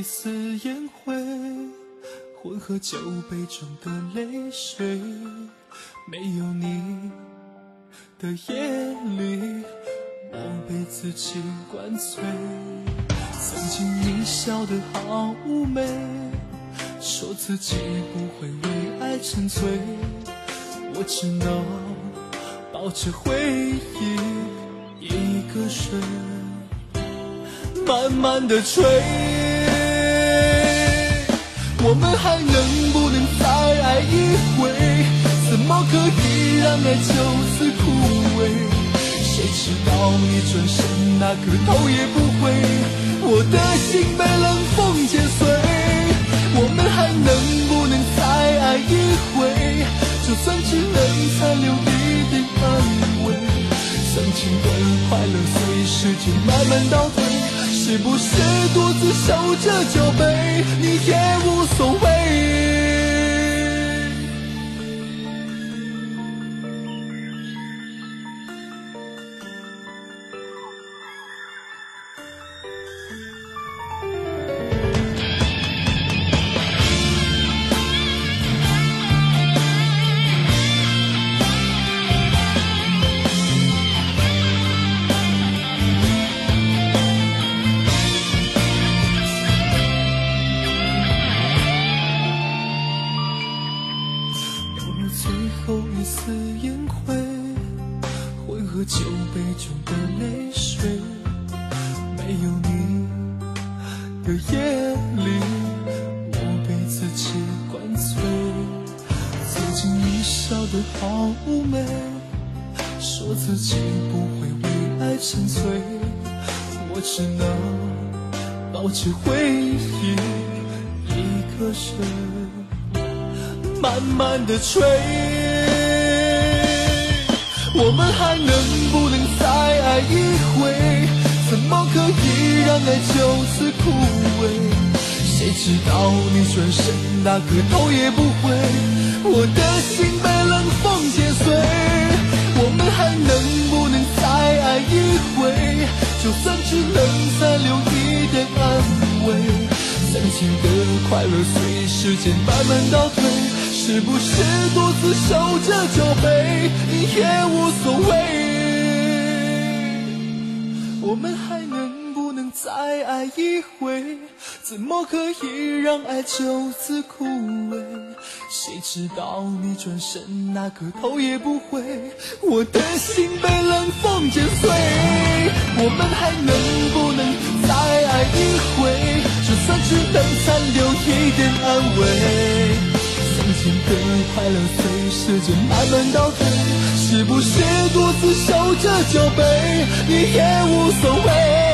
一丝烟灰，混合酒杯中的泪水。没有你的夜里，我被自己灌醉。曾经你笑得好妩媚，说自己不会为爱沉醉，我只能抱着回忆一个人慢慢的吹。我们还能不能再爱一回？怎么可以让爱就此枯萎？谁知道你转身那刻头也不回，我的心被冷风剪碎。我们还能不能再爱一回？就算只能残留一点安慰，曾经的快乐随时间慢慢倒退，是不是独自守着酒杯，你也无所谓？喝酒杯中的泪水，没有你的夜里我被自己灌醉，曾经你笑得好美，说自己不会为爱沉醉，我只能抱起回忆，一个人慢慢的吹。我们还能不能再爱一回？怎么可以让爱就此枯萎？谁知道你转身那刻头也不回，我的心被冷风剪碎。我们还能不能再爱一回？就算只能再留一点安慰，曾经的快乐随时间慢慢倒退，是不是独自守着酒杯，你也无所谓？我们还能不能再爱一回？怎么可以让爱就此枯萎？谁知道你转身那刻头也不回，我的心被冷风剪碎。我们还能不能再爱一回？就算只能残留一点安慰，曾经的快乐随时间慢慢倒退，是不是独自守着酒杯，你也无所谓？